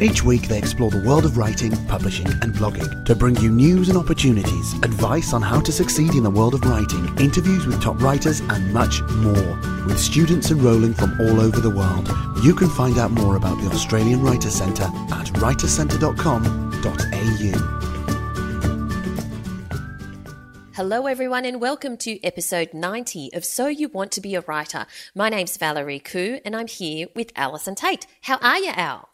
Each week, they explore the world of writing, publishing, and blogging to bring you news and opportunities, advice on how to succeed in the world of writing, interviews with top writers, and much more. With students enrolling from all over the world, you can find out more about the Australian Writers Centre at writerscentre.com.au. Hello, everyone, and welcome to episode 90 of So You Want to Be a Writer. My name's Valerie Khoo, and I'm here with Allison Tait. How are you, Al?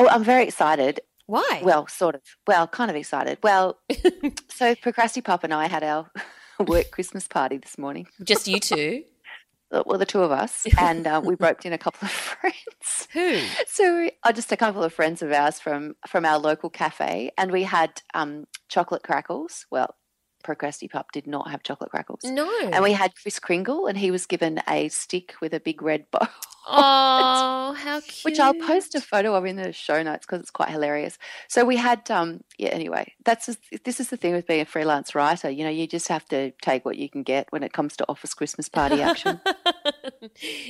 Oh, I'm very excited. Why? Well, sort of. Well, kind of excited. Well, so Procrastipup and I had our work Christmas party this morning. Just you two? well, the two of us, and uh, we roped in a couple of friends. Who? So, uh, just a couple of friends of ours from from our local cafe, and we had um, chocolate crackles. Well, Procrastipup did not have chocolate crackles. No. And we had Chris Kringle, and he was given a stick with a big red bow. Oh, how cute! Which I'll post a photo of in the show notes because it's quite hilarious. So we had, um, yeah. Anyway, that's just, this is the thing with being a freelance writer. You know, you just have to take what you can get when it comes to office Christmas party action.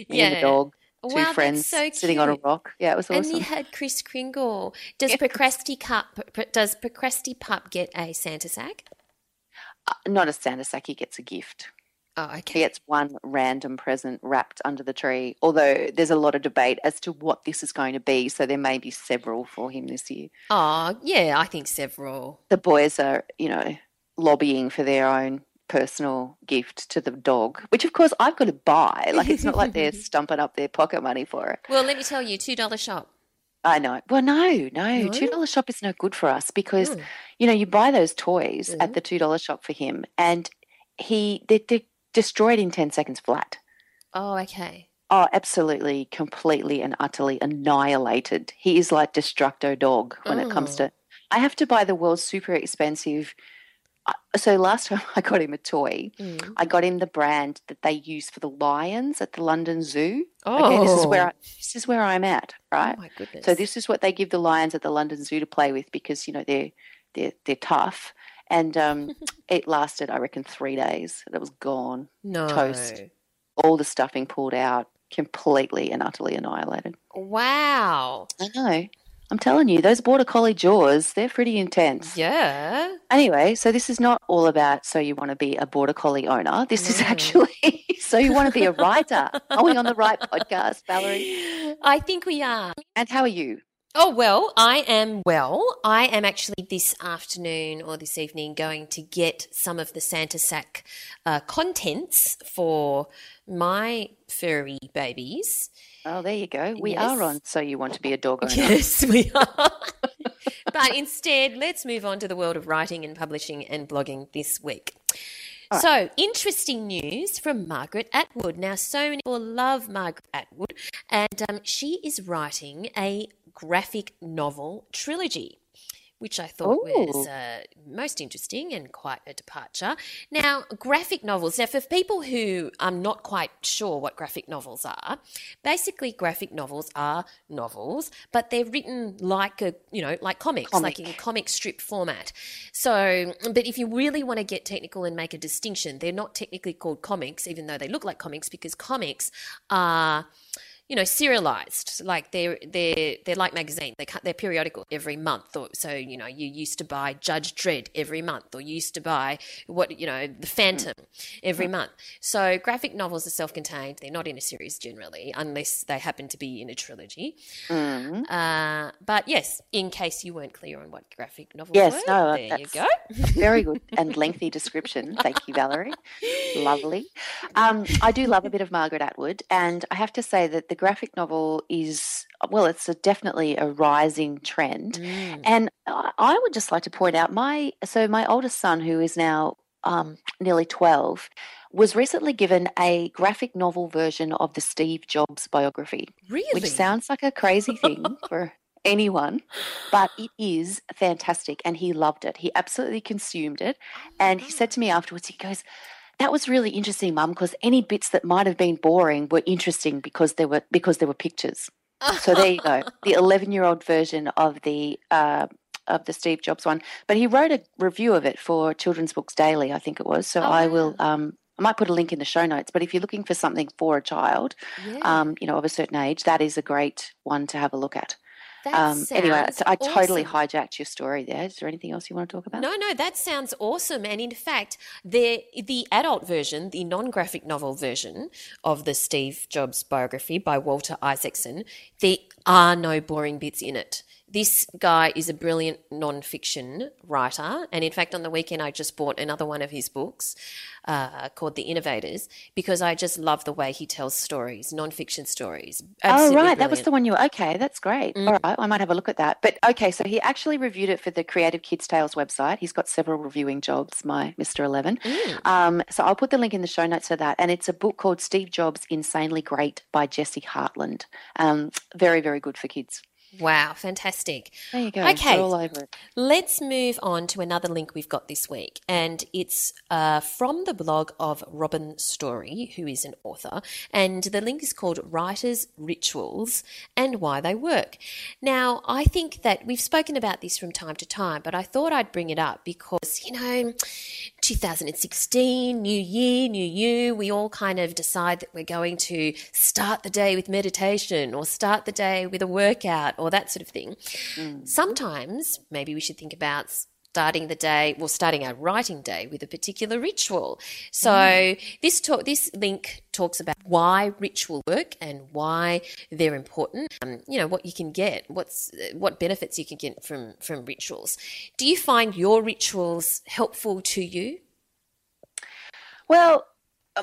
Yeah. and the dog, two Wow, friends so sitting on a rock. Yeah, it was awesome. And you had Chris Kringle. Does Yeah. Procrastipup does Procrastipup get a Santa sack? Uh, Not a Santa sack. He gets a gift. Oh, He okay. gets one random present wrapped under the tree. Although there's a lot of debate as to what this is going to be, so there may be several for him this year. Oh, yeah, I think several. the boys are, you know, lobbying for their own personal gift to the dog, which of course I've got to buy. Like it's not like they're stumping up their pocket money for it. Well, let me tell you, two dollar shop. I know. Well, no, no, No? two dollar shop is no good for us because Mm. you know you buy those toys Mhm. at the two dollar shop for him, and he they're, they're destroyed in ten seconds flat. Oh, okay. Oh, absolutely, completely and utterly annihilated. He is like destructo dog when it comes Oh. to. I have to buy the world's super expensive. So last time I got him a toy, Mm. I got him the brand that they use for the lions at the London Zoo. Oh, Okay, this is where I, this is where I'm at, right? Oh my goodness. So this is what they give the lions at the London Zoo to play with because you know they're they're they're tough. And um, it lasted, I reckon, three days. It was gone. no toast. All the stuffing pulled out, completely and utterly annihilated. Wow. I know. I'm telling you, those border collie jaws, they're pretty intense. Yeah. Anyway, so this is not all about so you want to be a border collie owner. This is actually so you want to be a writer. Are we on the right podcast, Valerie? I think we are. And how are you? Oh, well, I am well. I am actually this afternoon or this evening going to get some of the Santa Sack uh, contents for my furry babies. Oh, there you go. We Yes. are on so you want to be a dog owner. Yes, we are. but instead, let's move on to the world of writing and publishing and blogging this week. So, interesting news from Margaret Atwood. Now, so many people love Margaret Atwood, and um, she is writing a graphic novel trilogy. Which I thought was uh, most interesting and quite a departure. Now, graphic novels. Now, for people who are not quite sure what graphic novels are, basically graphic novels are novels, but they're written like a you know like comics, like Comic. in comic strip format. So, but if you really want to get technical and make a distinction, they're not technically called comics, even though they look like comics, because comics are you know serialized like they're they're they're like magazine they cut they're periodical every month or so you know you used to buy judge dredd every month or you used to buy what you know the phantom every month so graphic novels are self-contained they're not in a series generally unless they happen to be in a trilogy Mm. uh, but yes in case you weren't clear on what graphic novels Yes, were no, there you go Very good and lengthy description. Thank you, Valerie. Lovely. Um, I do love a bit of Margaret Atwood, and I have to say that the graphic novel is, well, it's a, definitely a rising trend. Mm. And I would just like to point out my so my oldest son, who is now um, nearly twelve, was recently given a graphic novel version of the Steve Jobs biography, really which sounds like a crazy thing for anyone, but it is fantastic. And he loved it. He absolutely consumed it. And he said to me afterwards, he goes, that was really interesting, Mum, because any bits that might have been boring were interesting because there were because there were pictures. so there you go, the eleven-year-old version of the uh, of the Steve Jobs one. But he wrote a review of it for Children's Books Daily, I think it was. So Oh, I will. Um, I might put a link in the show notes. But if you're looking for something for a child, Yeah. um, you know, of a certain age, that is a great one to have a look at. Um, anyway, so I totally awesome. hijacked your story there. Is there anything else you want to talk about? No, no, that sounds awesome. And in fact, the the adult version, the non-graphic novel version of the Steve Jobs biography by Walter Isaacson, there are no boring bits in it. This guy is a brilliant non-fiction writer, and in fact, on the weekend I just bought another one of his books uh, called The Innovators because I just love the way he tells stories, non-fiction stories. Oh, Absolutely right. That was the one you were. Okay, that's great. All right. I might have a look at that. But okay, so he actually reviewed it for the Creative Kids Tales website. He's got several reviewing jobs, my Mr. 11. Um, so I'll put the link in the show notes for that. And it's a book called Steve Jobs Insanely Great by Jessie Hartland. Um, very, very good for kids. Wow, fantastic. There you go. Okay. All over it. Let's move on to another link we've got this week, and it's uh, from the blog of Robin Story, who is an author, and the link is called Writers' Rituals and Why They Work. Now, I think that we've spoken about this from time to time, but I thought I'd bring it up because, you know, 2016, new year, new you, we all kind of decide that we're going to start the day with meditation or start the day with a workout or that sort of thing. Mm. Sometimes maybe we should think about starting the day, well, starting our writing day with a particular ritual. So this talk, this link talks about why ritual work and why they're important. Um, you know what you can get, what's what benefits you can get from from rituals. Do you find your rituals helpful to you? Well,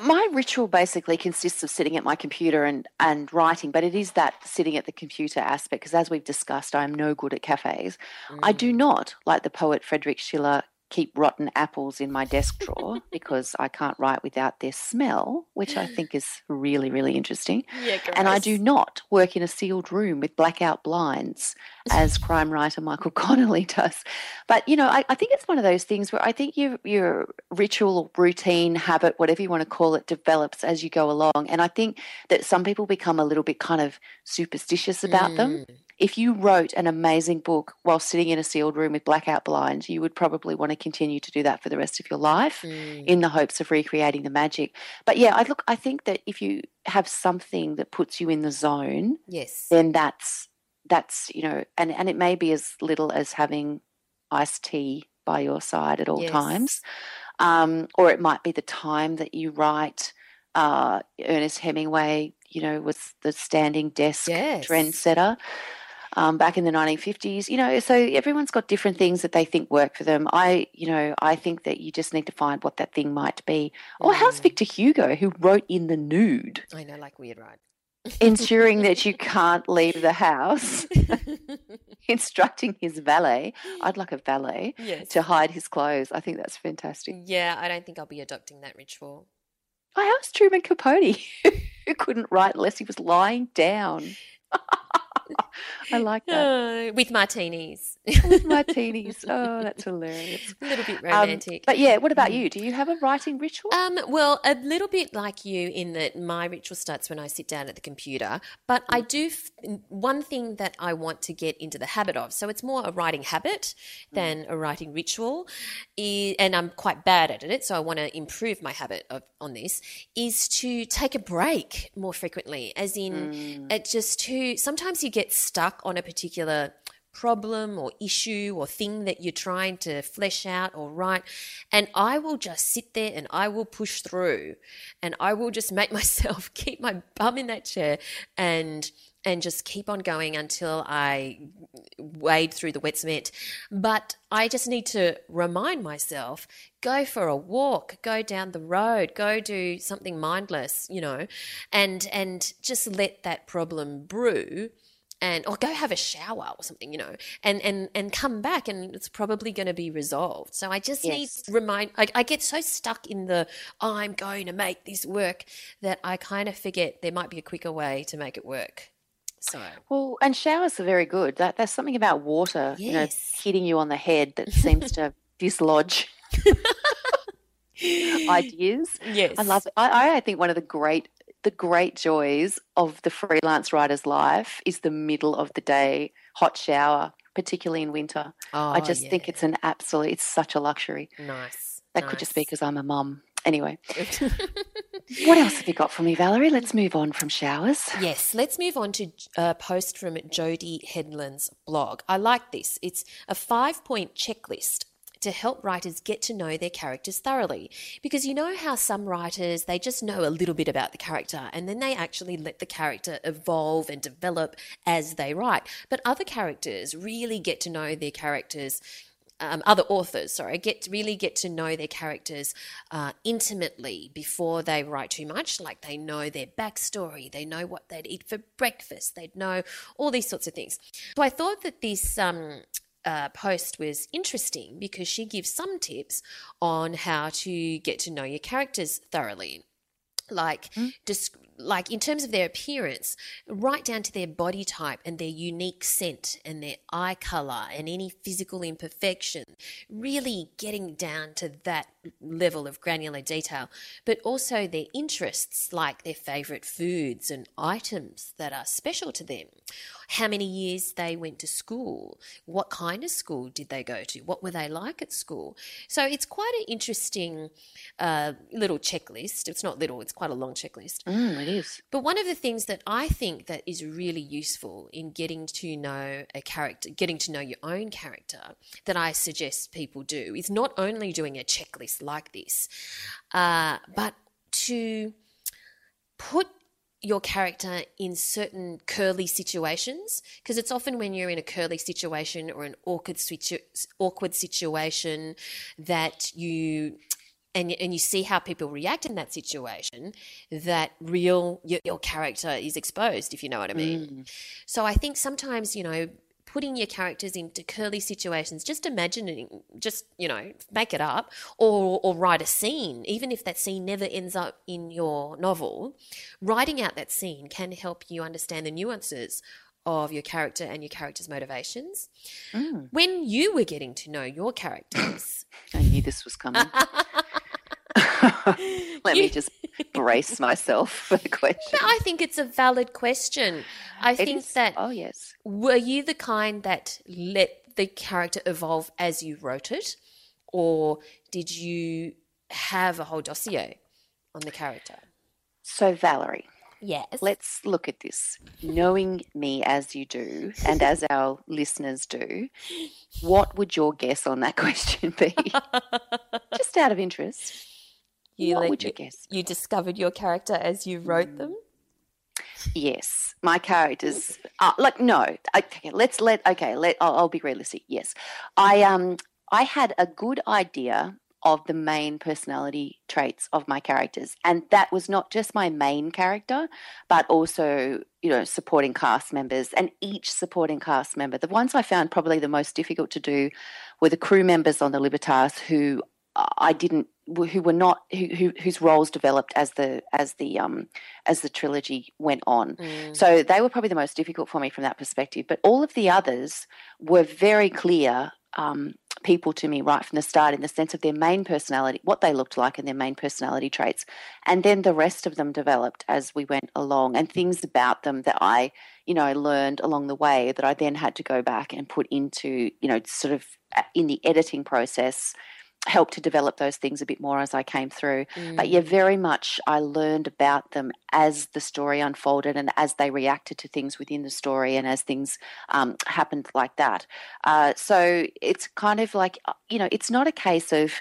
my ritual basically consists of sitting at my computer and, and writing, but it is that sitting at the computer aspect because, as we've discussed, I'm no good at cafes. I do mm. not, like the poet Frederick Schiller, keep rotten apples in my desk drawer because I can't write without their smell, which I think is really, really interesting. Yeah, And I do not work in a sealed room with blackout blinds, as crime writer Michael Connelly does. But you know, I, I think it's one of those things where I think your your ritual, routine, habit, whatever you want to call it, develops as you go along. And I think that some people become a little bit kind of superstitious about them. Mm. If you wrote an amazing book while sitting in a sealed room with blackout blinds, you would probably want to continue to do that for the rest of your life in the hopes of recreating the magic. But yeah, I look I think that if you have something that puts you in the zone, Yes. then that's that's you know and and it may be as little as having iced tea by your side at all Yes. times um, or it might be the time that you write uh, ernest hemingway you know was the standing desk Yes. trendsetter um, back in the 1950s you know so everyone's got different things that they think work for them i you know i think that you just need to find what that thing might be or how's victor hugo who wrote in the nude I know, like weird, right? ensuring that you can't leave the house, instructing his valet, I'd like a valet, Yes. to hide his clothes. I think that's fantastic. Yeah, I don't think I'll be adopting that ritual. I asked Truman Capote, who couldn't write unless he was lying down. I like that. Uh, with martinis. With martinis. Oh, that's hilarious. a little bit Um, romantic. but yeah, what about you? Do you have a writing ritual? Um, well, a little bit like you in that my ritual starts when I sit down at the computer, but I do f- one thing that I want to get into the habit of. So it's more a writing habit than a writing ritual, and I'm quite bad at it. So I want to improve my habit of, on this. Is to take a break more frequently, as in it just to sometimes you get stuck on a particular problem or issue or thing that you're trying to flesh out or write. And I will just sit there and I will push through and I will just make myself keep my bum in that chair and and just keep on going until I wade through the wet cement. But I just need to remind myself go for a walk, go down the road, go do something mindless, you know, and and just let that problem brew and or go have a shower or something, you know, and and and come back and it's probably going to be resolved. So I just Yes. need remind. I, I get so stuck in the I'm going to make this work that I kind of forget there might be a quicker way to make it work. So Well, and showers are very good. That there's something about water, you know, hitting you on the head that seems to dislodge ideas. yes, I love it. I, I think one of the great the great joys of the freelance writer's life is the middle of the day hot shower, particularly in winter. Oh, I Oh, just think it's an absolute it's such a luxury. nice. That could just be because I'm a mum. Anyway, what else have you got for me, Valerie? Let's move on from showers. Yes, let's move on to a post from Jodie Headland's blog. I like this. It's a five point checklist to help writers get to know their characters thoroughly. Because you know how some writers, they just know a little bit about the character and then they actually let the character evolve and develop as they write. But other characters really get to know their characters um, other authors, sorry, get really get to know their characters uh, intimately before they write too much. Like they know their backstory, they know what they'd eat for breakfast, they'd know all these sorts of things. So I thought that this um, uh, post was interesting because she gives some tips on how to get to know your characters thoroughly. Like just like in terms of their appearance right down to their body type and their unique scent and their eye color and any physical imperfection really getting down to that level of granular detail. But also their interests like their favorite foods and items that are special to them how many years they went to school what kind of school did they go to what were they like at school. So it's quite an interesting uh, little checklist. It's not little it's quite a long checklist. Mm, it is. but one of the things that I think that is really useful in getting to know a character, getting to know your own character, that I suggest people do is not only doing a checklist like this, uh, but to put your character in certain curly situations because it's often when you're in a curly situation or an awkward situ- awkward situation that you and and you see how people react in that situation that real your, your character is exposed if you know what i mean. Mm. So i think sometimes you know putting your characters into curly situations just imagining just you know make it up or or write a scene even if that scene never ends up in your novel writing out that scene can help you understand the nuances of your character and your character's motivations mm. when you were getting to know your characters I knew this was coming. Let me just brace myself for the question. I think it's a valid question. I It think is- that oh yes, were you the kind that let the character evolve as you wrote it, or did you have a whole dossier on the character? so Valerie, Yes. let's look at this. Knowing me as you do, and as our listeners do, what would your guess on that question be? just out of interest, you what let- would you you, guess? you discovered your character as you wrote them. Yes, my characters. Uh, like no, okay. Let's let. Okay, let. I'll, I'll be realistic. Yes, I um I had a good idea of the main personality traits of my characters, and that was not just my main character, but also you know supporting cast members and each supporting cast member. The ones I found probably the most difficult to do were the crew members on the Libertas who I didn't who were not who, who whose roles developed as the as the um as the trilogy went on. So they were probably the most difficult for me from that perspective. But all of the others were very clear um, people to me right from the start in the sense of their main personality, what they looked like, and their main personality traits. And then the rest of them developed as we went along, and things about them that I, you know, learned along the way that I then had to go back and put into, you know, sort of uh, in the editing process helped to develop those things a bit more as I came through. But yeah, very much I learned about them as the story unfolded and as they reacted to things within the story and as things um, happened like that. Uh, so it's kind of like, uh, you know, it's not a case of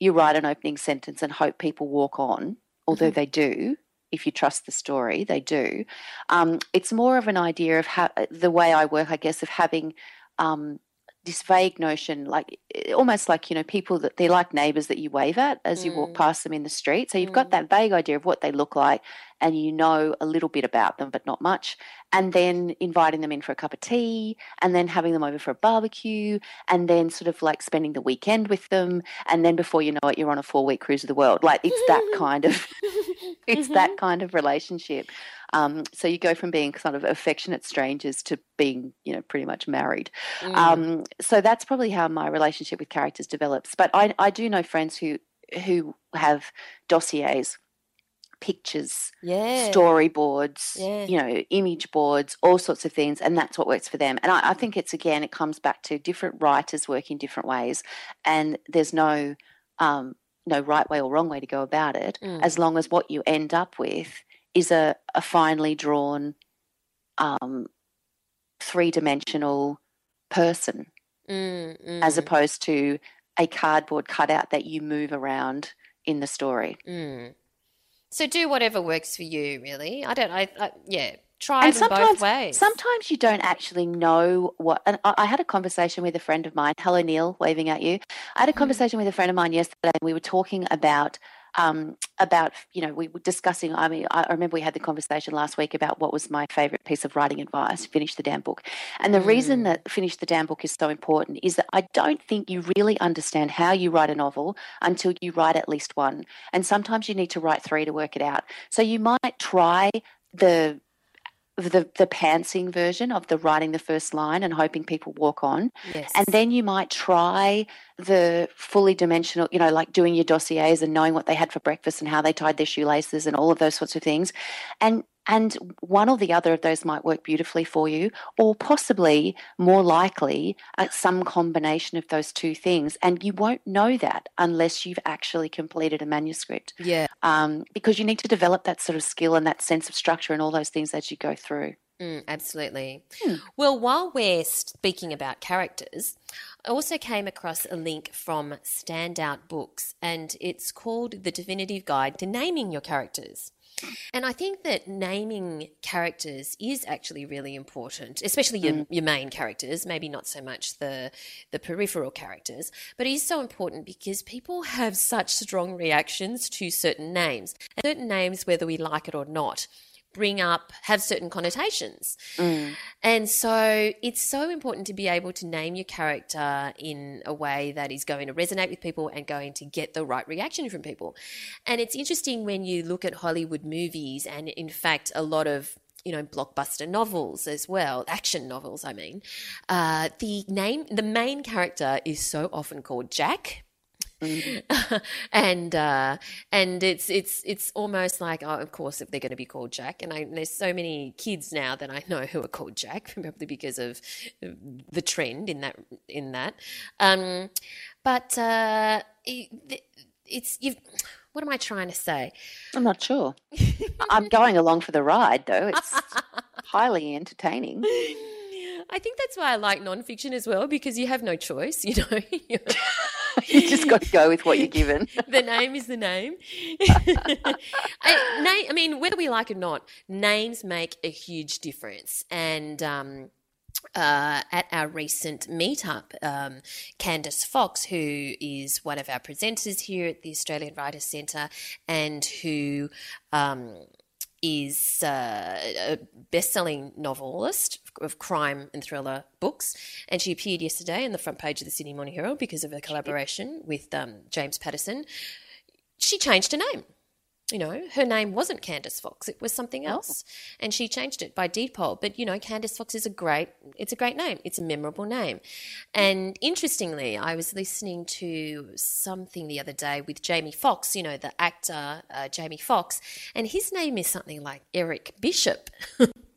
you write an opening sentence and hope people walk on, although they do. If you trust the story, they do. Um, it's more of an idea of how the way I work, I guess, of having um, this vague notion, like eh, almost like you know, people that they're like neighbours that you wave at as you walk past them in the street. So you've got that vague idea of what they look like, and you know a little bit about them, but not much. And then inviting them in for a cup of tea, and then having them over for a barbecue, and then sort of like spending the weekend with them. And then before you know it, you're on a four week cruise of the world. Like it's that kind of, it's that kind of relationship. Um, so you go from being sort of affectionate strangers to being, you know, pretty much married. Mm. Um, so that's probably how my relationship with characters develops. But I, I do know friends who who have dossiers pictures, yeah. storyboards, yeah. you know, image boards, all sorts of things, and that's what works for them. And I, I, think it's again, it comes back to different writers work in different ways, and there's no um, no right way or wrong way to go about it, mm. as long as what you end up with is a, a finely drawn, um, three dimensional person, mm, mm. as opposed to a cardboard cutout that you move around in the story. Mm. So do whatever works for you, really. I don't. I, I yeah. Try and them both ways. Sometimes you don't actually know what. And I, I had a conversation with a friend of mine. Hello, Neil, waving at you. I had a mm. conversation with a friend of mine yesterday, and we were talking about um, about you know we were discussing. I mean, I remember we had the conversation last week about what was my favorite piece of writing advice. Finish the damn book, and the mm. reason that finish the damn book is so important is that I don't think you really understand how you write a novel until you write at least one, and sometimes you need to write three to work it out. So you might try the the the pantsing version of the writing the first line and hoping people walk on. Yes. And then you might try the fully dimensional, you know, like doing your dossiers and knowing what they had for breakfast and how they tied their shoelaces and all of those sorts of things. And and one or the other of those might work beautifully for you, or possibly more likely uh, some combination of those two things. And you won't know that unless you've actually completed a manuscript. Yeah. Um, because you need to develop that sort of skill and that sense of structure and all those things as you go through. Mm, absolutely. Hmm. Well, while we're speaking about characters, I also came across a link from Standout Books, and it's called The Definitive Guide to Naming Your Characters. And I think that naming characters is actually really important, especially your, mm. your main characters, maybe not so much the the peripheral characters, but it is so important because people have such strong reactions to certain names. And certain names, whether we like it or not, bring up have certain connotations. Mm. And so it's so important to be able to name your character in a way that is going to resonate with people and going to get the right reaction from people. And it's interesting when you look at Hollywood movies and in fact a lot of you know blockbuster novels as well action novels i mean uh, the name the main character is so often called jack Mm-hmm. and uh, and it's it's it's almost like oh, of course if they're going to be called Jack, and I, there's so many kids now that I know who are called Jack, probably because of the trend in that in that. Um, but uh, it, it's you. What am I trying to say? I'm not sure. I'm going along for the ride, though. It's highly entertaining. I think that's why I like nonfiction as well because you have no choice, you know. you just got to go with what you're given. the name is the name. I, name. I mean, whether we like it or not, names make a huge difference. And um, uh, at our recent meetup, um, Candice Fox, who is one of our presenters here at the Australian Writers Centre and who um, is uh, a best-selling novelist of crime and thriller books, and she appeared yesterday in the front page of the Sydney Morning Herald because of her collaboration with um, James Patterson. She changed her name you know, her name wasn't Candice Fox; it was something oh. else, oh. and she changed it by default. But you know, Candice Fox is a great, it's a great name. It's a memorable name. And interestingly, I was listening to something the other day with Jamie Foxx, you know, the actor uh, Jamie Foxx, and his name is something like Eric Bishop.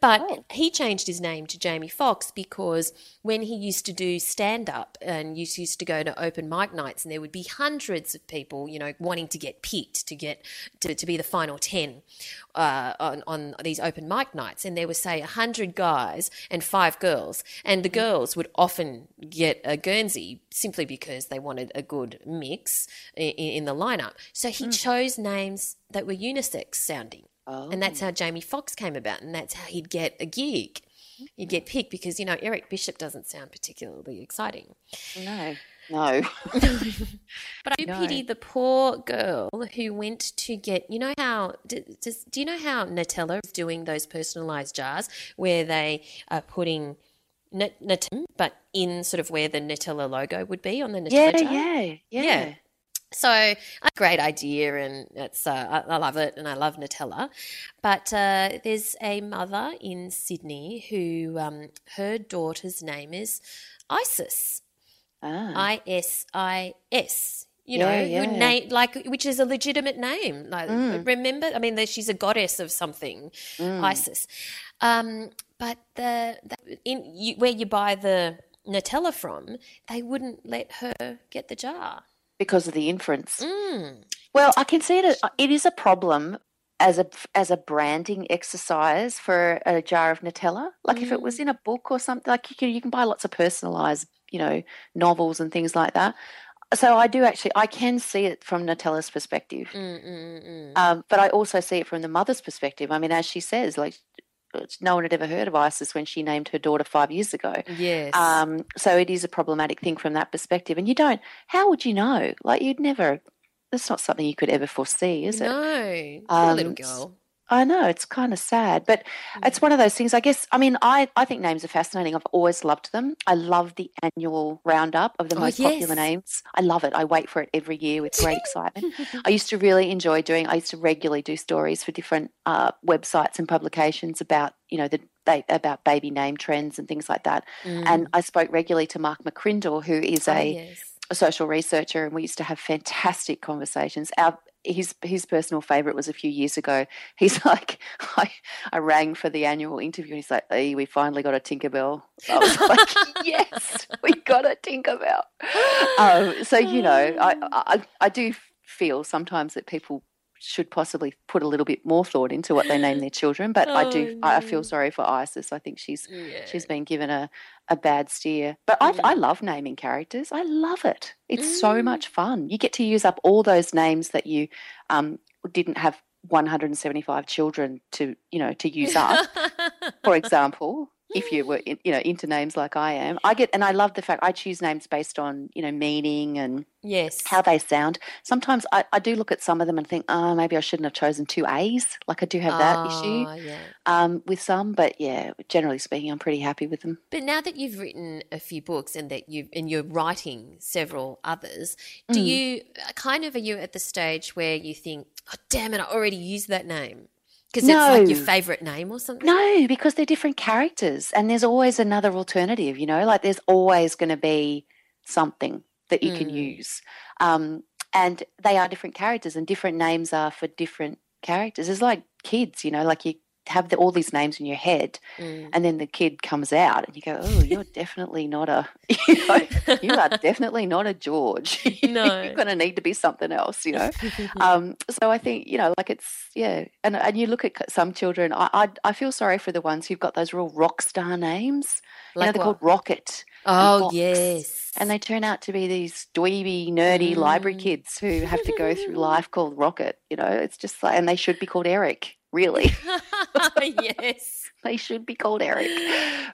But oh. he changed his name to Jamie Foxx because when he used to do stand up and used to go to open mic nights, and there would be hundreds of people, you know, wanting to get picked to get to, to be the final 10 uh, on, on these open mic nights. And there were, say, 100 guys and five girls. And the mm. girls would often get a Guernsey simply because they wanted a good mix in, in the lineup. So he mm. chose names that were unisex sounding. Oh. And that's oh. how Jamie Foxx came about, and that's how he'd get a gig. you get picked because you know Eric Bishop doesn't sound particularly exciting. No, no. But I do No. pity the poor girl who went to get. You know how? d- Does, do you know how Nutella is doing those personalized jars where they are putting Nut- Nutella, but in sort of where the Nutella logo would be on the Nutella yeah, jar? yeah, yeah, Yeah. So a great idea, and it's uh, I, I love it, and I love Nutella. But uh, there's a mother in Sydney who um, her daughter's name is Isis, Ah, I S I S. You Yeah, know, yeah. who name like which is a legitimate name. Like Mm. remember, I mean, she's a goddess of something, Isis. Um, but the, the in you, where you buy the Nutella from, they wouldn't let her get the jar. Because of the inference. Mm. Well, I can see it. It is a problem as a as a branding exercise for a jar of Nutella. Like if it was in a book or something, like you can you can buy lots of personalized, you know, novels and things like that. So I do actually I can see it from Nutella's perspective, Mm, mm, mm. um, but I also see it from the mother's perspective. I mean, as she says, like no one had ever heard of Isis when she named her daughter five years ago. Yes. Um, so it is a problematic thing from that perspective. And you don't, how would you know? Like, you'd never, that's not something you could ever foresee, is it? no, poor little Um, girl. I know, it's kind of sad. But it's one of those things, I guess. I mean, I, I think names are fascinating. I've always loved them. I love the annual roundup of the Oh, most popular names. I love it. I wait for it every year with great excitement. I used to really enjoy doing. I used to regularly do stories for different uh, websites and publications about you know the ba- about baby name trends and things like that. And I spoke regularly to Mark McCrindle, who is Mm. Oh, a, yes. a social researcher, and we used to have fantastic conversations. Our his his personal favorite was a few years ago. He's like, I, I rang for the annual interview, and he's like, hey, we finally got a Tinkerbell. I was like, yes, we got a Tinkerbell. Um, so you know, I, I I do feel sometimes that people should possibly put a little bit more thought into what they name their children. But I do, Oh, I I feel sorry for Isis. I think she's Yeah. she's been given a, a bad steer. But I, I love naming characters. I love it. It's so Mm. much fun. You get to use up all those names that you um, didn't have 175 children to you know to use up. For example, if you were in, you know into names like I am, I get and I love the fact I choose names based on you know meaning and yes. how they sound. Sometimes I, I do look at some of them and think, oh, maybe I shouldn't have chosen two A's. Like I do have that issue Oh, yeah. um, with some, but yeah, generally speaking, I'm pretty happy with them. But now that you've written a few books and that you and you're writing several others, Mm. do you uh, kind of are you at the stage where you think, "Oh, damn it, I already used that name"? Because it's like your favorite name or something? No, because they're different characters, and there's always another alternative. You know, like there's always going to be something that you can Mm. use, um, and they are different characters, and different names are for different characters. It's like kids, you know, like you have the, all these names in your head, Mm. and then the kid comes out, and you go, "Oh, you're definitely not a, you know, you are definitely not a George. No. you're going to need to be something else." You know. um, so I think you know, like it's yeah, and and you look at some children. I I, I feel sorry for the ones who've got those real rock star names. you know, Like they're what? called Rocket. Oh Fox. yes. And they turn out to be these dweeby, nerdy library Mm. kids who have to go through life called Rocket. You know, it's just like, and they should be called Eric. Really, yes. they should be called Eric.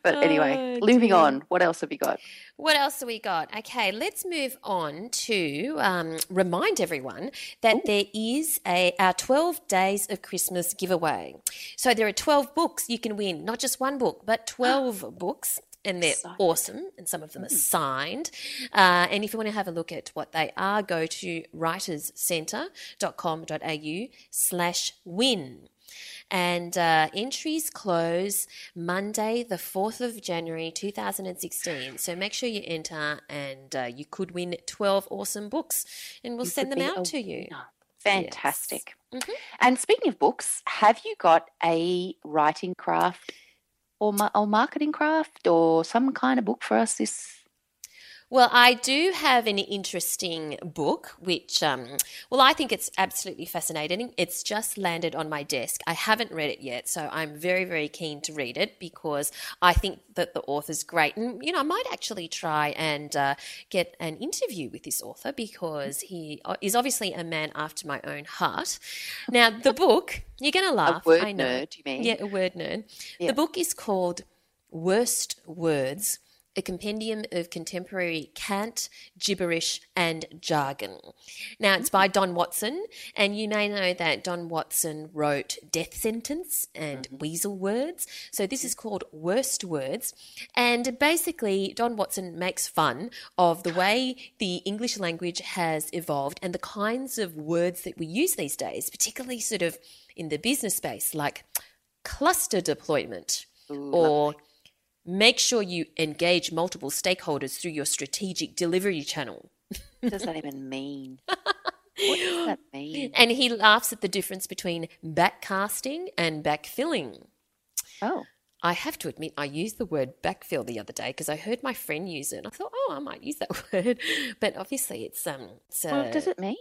But anyway, Oh, moving dear. on. What else have you got? What else have we got? Okay, let's move on to um, remind everyone that there is a our 12 days of Christmas giveaway. So there are 12 books you can win, not just one book, but 12 books. And they're awesome, and some of them are signed. Uh, and if you want to have a look at what they are, go to writerscentre.com.au slash win. And uh, entries close Monday, the 4th of January 2016. So make sure you enter, and uh, you could win 12 awesome books, and we'll You send them out to you. winner. Fantastic. Mhm. And speaking of books, have you got a writing craft or, ma- or marketing craft or some kind of book for us this? Well, I do have an interesting book, which, um, well, I think it's absolutely fascinating. It's just landed on my desk. I haven't read it yet, so I'm very, very keen to read it because I think that the author's great. And, you know, I might actually try and uh, get an interview with this author because he uh, is obviously a man after my own heart. Now, the book, you're going to laugh. word I know. nerd, you mean? Yeah, a word nerd. Yeah. The book is called Worst Words a compendium of contemporary cant, gibberish, and jargon. Now, it's by Don Watson, and you may know that Don Watson wrote Death Sentence and mm-hmm. Weasel Words. So, this is called Worst Words. And basically, Don Watson makes fun of the way the English language has evolved and the kinds of words that we use these days, particularly sort of in the business space, like cluster deployment or make sure you engage multiple stakeholders through your strategic delivery channel. What does that even mean? what does that mean? And he laughs at the difference between backcasting and backfilling. Oh, I have to admit, I used the word backfill the other day because I heard my friend use it. And I thought, oh, I might use that word, but obviously, it's um. It's, what uh, does it mean?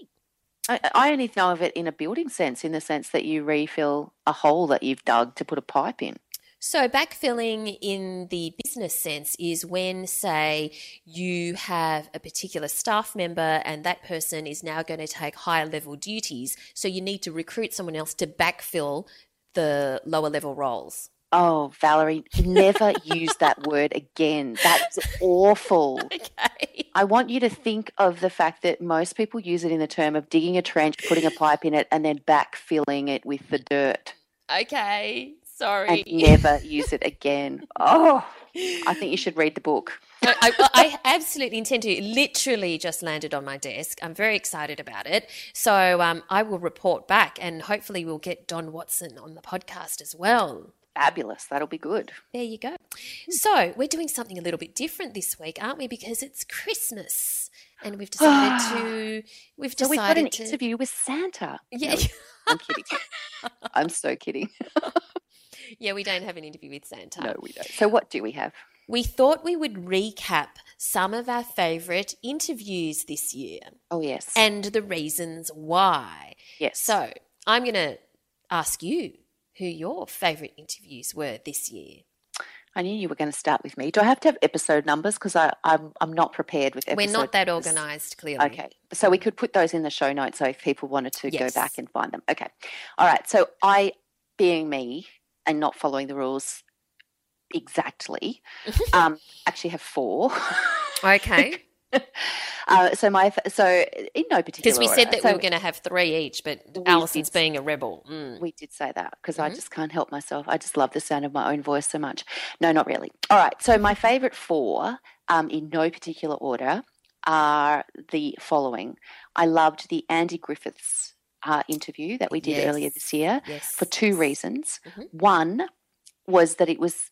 I, I only know of it in a building sense, in the sense that you refill a hole that you've dug to put a pipe in. So, backfilling in the business sense is when, say, you have a particular staff member and that person is now going to take higher level duties. So, you need to recruit someone else to backfill the lower level roles. Oh, Valerie, never use that word again. That's awful. Okay. I want you to think of the fact that most people use it in the term of digging a trench, putting a pipe in it, and then backfilling it with the dirt. Okay. And Sorry. never use it again. Oh, I think you should read the book. I, I, I absolutely intend to. It literally just landed on my desk. I'm very excited about it. So um, I will report back and hopefully we'll get Don Watson on the podcast as well. Fabulous. That'll be good. There you go. So we're doing something a little bit different this week, aren't we? Because it's Christmas, and we've decided to. We've So decided we've got an to. interview with Santa. Yeah, I'm kidding. I'm so kidding. yeah. We don't have an interview with Santa. No, we don't. So what do we have? We thought we would recap some of our favourite interviews this year Oh yes. and the reasons why. yes. So I'm going to ask you who your favourite interviews were this year. I knew you were going to start with me. Do I have to have episode numbers? Because I'm I'm not prepared with episode We're not that numbers. organised, clearly. Okay. So we could put those in the show notes so if people wanted to Yes. go back and find them. Okay. All right. So I, being me and not following the rules exactly, um, actually have four. Okay. uh, so my so in no particular Because we said that So we were going to have three each, but Allison's did. being a rebel. Mm. We did say that because Mm-hmm. I just can't help myself. I just love the sound of my own voice so much. No, not really. All right. So my favorite four, um, in no particular order, are the following. I loved the Andy Griffiths uh, interview that we did earlier this year Yes. for two reasons. Mhm. One was that it was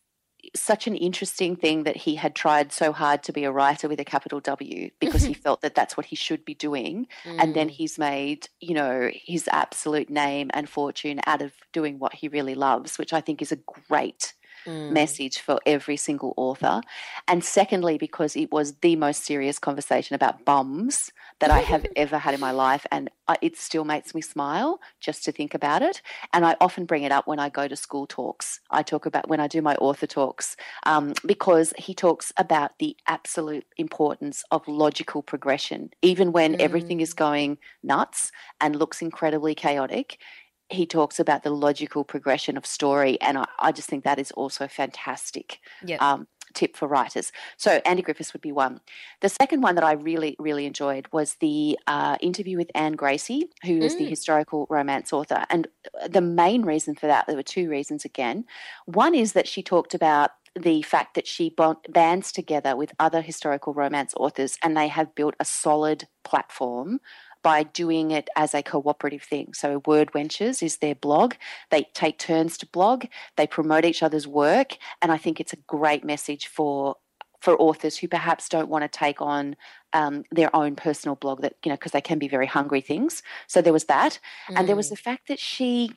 such an interesting thing that he had tried so hard to be a writer with a capital W because he felt that that's what he should be doing and then Mm. he's made you know his absolute name and fortune out of doing what he really loves which i think is a great Mm. message for every single author. And secondly because it was the most serious conversation about bums that i have ever had in my life and I, it still makes me smile just to think about it. And i often bring it up when i go to school talks. I talk about when i do my author talks um, because he talks about the absolute importance of logical progression. Even when everything is going nuts and looks incredibly chaotic he talks about the logical progression of story and i, I just think that is also a fantastic um, tip for writers. So andy griffiths would be one. The second one that i really really enjoyed was the uh, interview with anne gracie who is the Mm. historical romance author. And the main reason for that there were two reasons again. One is that she talked about the fact that she bond, bands together with other historical romance authors and they have built a solid platform by doing it as a cooperative thing. So, Word Wenches is their blog. They take turns to blog, they promote each other's work, and I think it's a great message for for authors who perhaps don't want to take on um, their own personal blog that you know because they can be very hungry things so there was that and there was Mm. the fact that she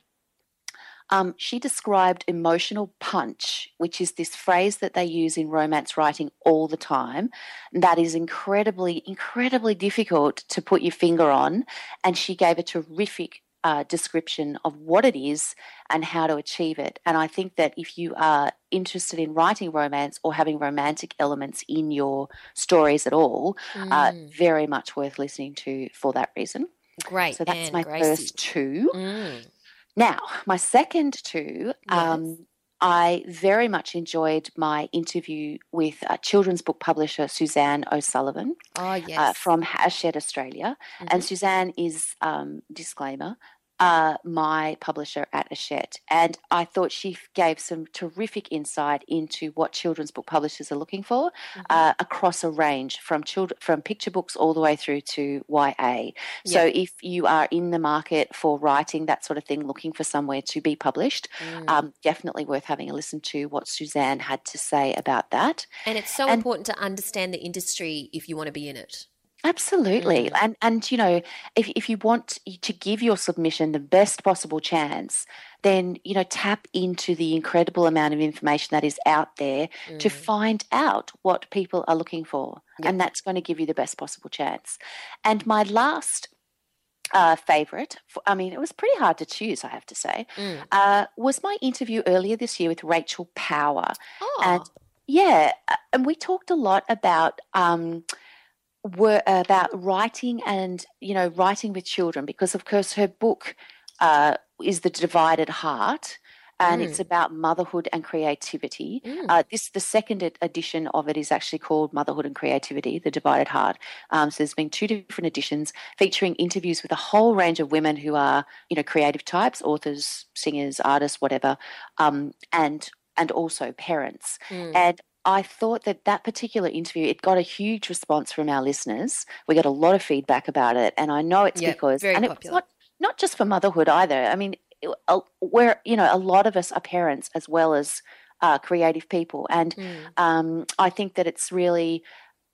um, she described emotional punch, which is this phrase that they use in romance writing all the time. That is incredibly, incredibly difficult to put your finger on. And she gave a terrific uh, description of what it is and how to achieve it. And I think that if you are interested in writing romance or having romantic elements in your stories at all, uh, Mm. very much worth listening to for that reason. Great. So that's my Gracie. first two. Mm. Now, my second two, Yes. um, I very much enjoyed my interview with uh, children's book publisher Suzanne O'Sullivan Oh, yes. uh, from Hachette Australia. And Suzanne is, um, disclaimer, uh, my publisher at Hachette. And I thought she gave some terrific insight into what children's book publishers are looking for uh, across a range from children, from picture books all the way through to YA. So if you are in the market for writing that sort of thing, looking for somewhere to be published, um, definitely worth having a listen to what Suzanne had to say about that. and it's so and- important to understand the industry if you want to be in it. Absolutely. And and you know, if if you want to give your submission the best possible chance, then you know, tap into the incredible amount of information that is out there to find out what people are looking for. And that's going to give you the best possible chance. And my last uh, favorite, I mean, it was pretty hard to choose, I have to say, uh, was my interview earlier this year with Rachel Power. Oh, And yeah, uh, and we talked a lot about um, were about writing and you know writing with children because of course her book uh, is the divided heart. And it's about motherhood and creativity. Uh, this the second edition of it is actually called Motherhood and Creativity: The Divided Heart. Um, so there's been two different editions featuring interviews with a whole range of women who are, you know, creative types, authors, singers, artists, whatever, um, and and also parents. And I thought that that particular interview it got a huge response from our listeners. We got a lot of feedback about it, and I know it's Yeah, because very and it's not not just for motherhood either. I mean, where you know a lot of us are parents as well as uh, creative people, and Hmm. um, I think that it's really.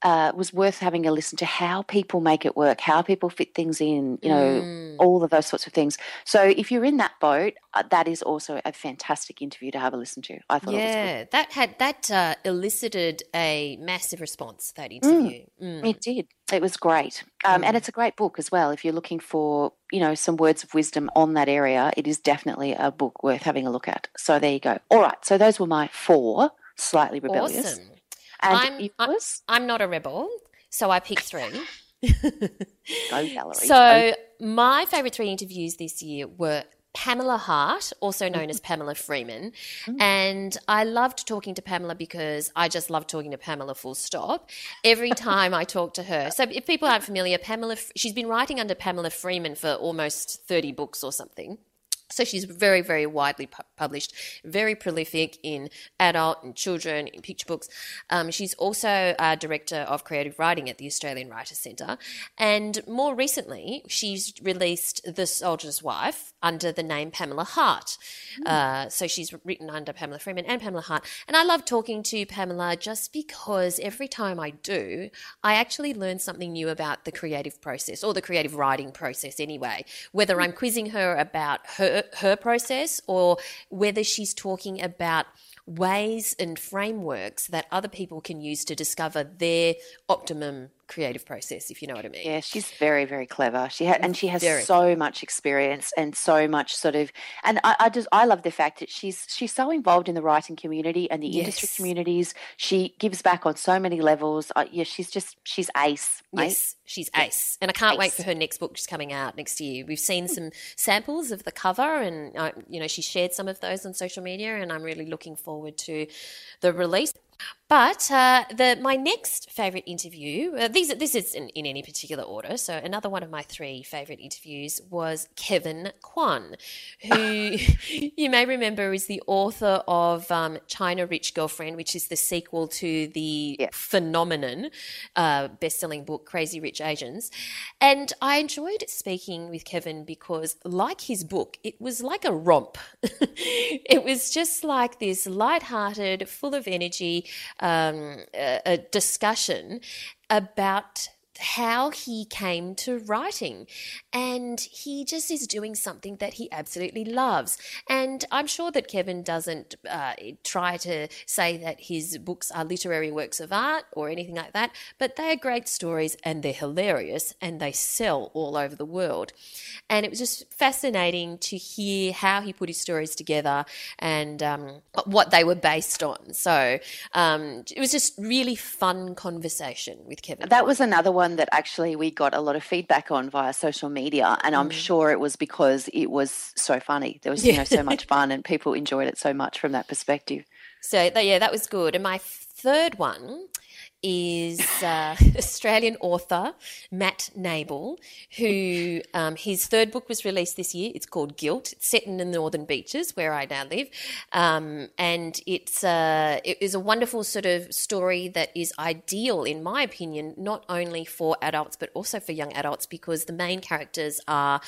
Uh, was worth having a listen to how people make it work, how people fit things in, you know, Mm. all of those sorts of things. So if you're in that boat, uh, that is also a fantastic interview to have a listen to. I thought it was good. yeah, that had that uh, elicited a massive response. That interview. Mm. It did. It was great. Um, And it's a great book as well. If you're looking for, you know, some words of wisdom on that area, it is definitely a book worth having a look at. So there you go. All right. So those were my four slightly rebellious. Awesome. And I'm- yours? I'm not a rebel, so I picked three. Go, Valerie. So my favorite three interviews this year were Pamela Hart, also known as Pamela Freeman. Mm. And I loved talking to Pamela because I just love talking to Pamela full stop. Every time I talk to her. So if people aren't familiar, Pamela she's been writing under Pamela Freeman for almost 30 books or something. So she's very, very widely pu- published, very prolific in adult and children, in picture books. Um, she's also a director of creative writing at the Australian Writers Centre. And more recently, she's released The Soldier's Wife under the name Pamela Hart. Uh, so she's written under Pamela Freeman and Pamela Hart. And I love talking to Pamela just because every time I do, I actually learn something new about the creative process or the creative writing process anyway. Whether I'm quizzing her about her her process or whether she's talking about ways and frameworks that other people can use to discover their optimum creative process, if you know what I mean. Yeah, she's very, very clever. She ha- and she has Very so much experience and so much sort of. And I, I just I love the fact that she's she's so involved in the writing community and the industry communities. She gives back on so many levels. Uh, yeah, she's just she's ace. mate. Yes, she's ace, and I can't wait for her next book, is coming out next year. We've seen some samples of the cover, and uh, you know she shared some of those on social media, and I'm really looking forward to the release. But uh, the my next favorite interview, uh, these this is in, in any particular order. So another one of my three favorite interviews was Kevin Kwan, who you may remember is the author of um, China Rich Girlfriend, which is the sequel to the Yeah. phenomenon uh, best-selling book Crazy Rich Asians. And I enjoyed speaking with Kevin because, like his book, it was like a romp. it was just like this light-hearted, full of energy um, a, a discussion about how he came to writing. And he just is doing something that he absolutely loves. And I'm sure that Kevin doesn't uh, try to say that his books are literary works of art or anything like that, but they are great stories and they're hilarious and they sell all over the world. And it was just fascinating to hear how he put his stories together and um, what they were based on. So um, it was just really fun conversation with Kevin. That was another one one that actually we got a lot of feedback on via social media, and I'm mm. sure it was because it was so funny. There was you know so much fun, and people enjoyed it so much from that perspective. So that, yeah, that was good. And my third one is uh, Australian author Matt Nable, who um, his third book was released this year. It's called Guilt. It's set in the northern beaches where I now live, um, and it's uh, it is a wonderful sort of story that is ideal, in my opinion, not only for adults but also for young adults because the main characters are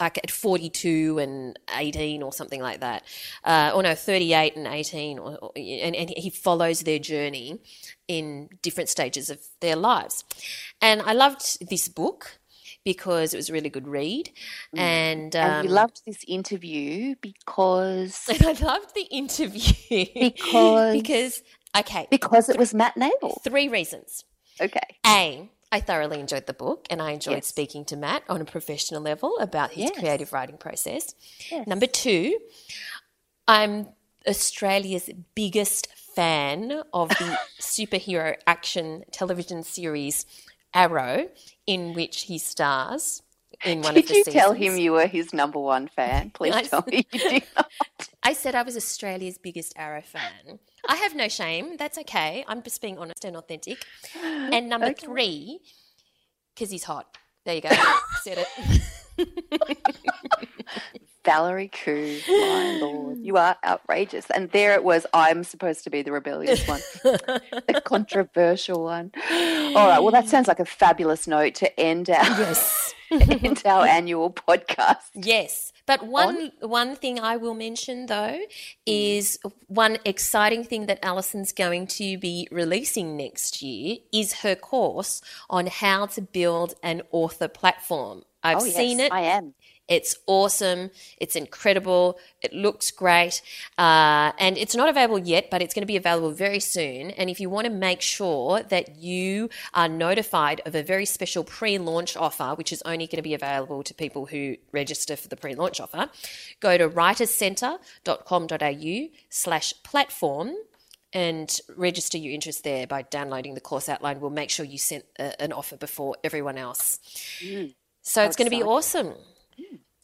like at forty two and eighteen or something like that, uh, or no, thirty eight and eighteen, or, or, and, and he follows their journey in different stages of their lives. And I loved this book because it was a really good read. And, um, and we loved this interview because and I loved the interview Because- because okay, because it was Matt Nable. three reasons. Okay. A, I thoroughly enjoyed the book and I enjoyed Yes. speaking to Matt on a professional level about his Yes. creative writing process. Yes. Number two, I'm Australia's biggest fan of the superhero action television series Arrow, in which he stars in one Did of the you tell him you were his number one fan? Please I- tell me you did not. I said I was Australia's biggest Arrow fan. I have no shame. That's okay. I'm just being honest and authentic. And number three, because he's hot. There you go. Said it. Valerie Khoo, my lord, you are outrageous. And there it was. I'm supposed to be the rebellious one, the controversial one. All right. Well, that sounds like a fabulous note to end our Yes. end our annual podcast. Yes. But one one thing I will mention though is one exciting thing that Allison's going to be releasing next year is her course on how to build an author platform. I've Oh, yes, seen it. I am. It's awesome. It's incredible. It looks great. Uh, and it's not available yet, but it's going to be available very soon. And if you want to make sure that you are notified of a very special pre launch offer, which is only going to be available to people who register for the pre launch offer, go to writerscentre.com.au slash platform and register your interest there by downloading the course outline. We'll make sure you sent a, an offer before everyone else. So it's going to be awesome.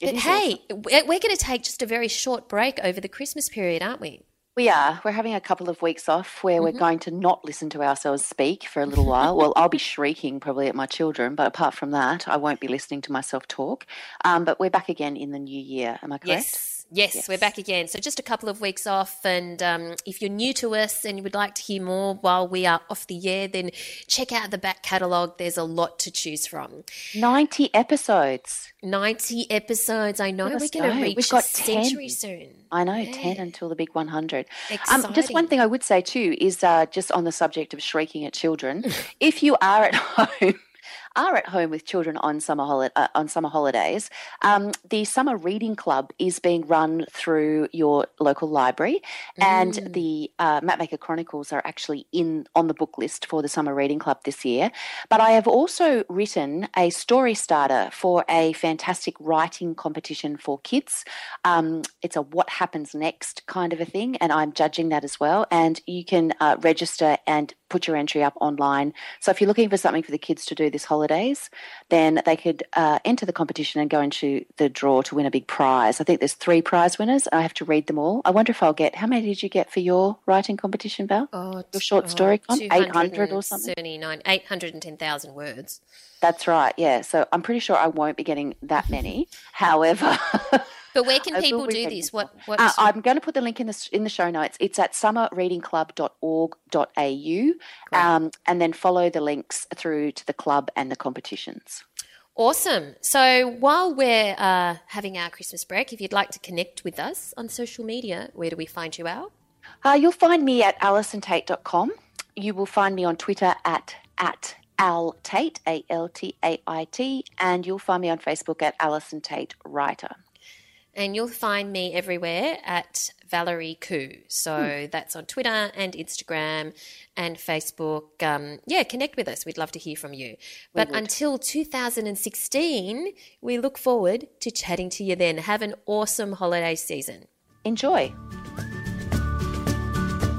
It But hey, we're we're going to take just a very short break over the Christmas period, aren't we? We are. We're having a couple of weeks off where Mm-hmm. we're going to not listen to ourselves speak for a little while. well, I'll be shrieking probably at my children, but apart from that, I won't be listening to myself talk. Um, but we're back again in the new year. Am I correct? Yes. Yes, Yes. we're back again. So just a couple of weeks off, and um, if you're new to us and you would like to hear more while we are off the air, then check out the back catalogue. There's a lot to choose from. 90 episodes. 90 episodes. I know we're going to reach We've a got 10. century soon. I know, Yeah. 10 until the big 100. Um, just one thing I would say too is uh, just on the subject of shrieking at children, if you are at home, are at home with children on summer holi- uh, on summer holidays, um, the summer reading club is being run through your local library, and the uh, Mapmaker Chronicles are actually in on the book list for the summer reading club this year. But I have also written a story starter for a fantastic writing competition for kids. Um, it's a what happens next kind of a thing, and I'm judging that as well. And you can uh, register and put your entry up online. So if you're looking for something for the kids to do this holidays, then they could uh, enter the competition and go into the draw to win a big prize. I think there's three prize winners. I have to read them all. I wonder if I'll get. How many did you get for your writing competition, Val? Oh, Your short story con? 800 or something? 279, 810,000 words. That's right. Yeah. So I'm pretty sure I won't be getting that many. However. But where can people do this? What? What? Uh, I'm going to put the link in the in the show notes. It's at summerreadingclub.org.au, um, and then follow the links through to the club and the competitions. Awesome. So while we're uh, having our Christmas break, if you'd like to connect with us on social media, where do we find you out? Uh, you'll find me at allisontait.com. You will find me on Twitter at at Al Tait, A L T A I T, and you'll find me on Facebook at Allison Tait Writer. And you'll find me everywhere at Valerie Khoo. So that's on Twitter and Instagram and Facebook. Um, yeah, connect with us. We'd love to hear from you. But until 2016, we look forward to chatting to you then. Have an awesome holiday season. Enjoy.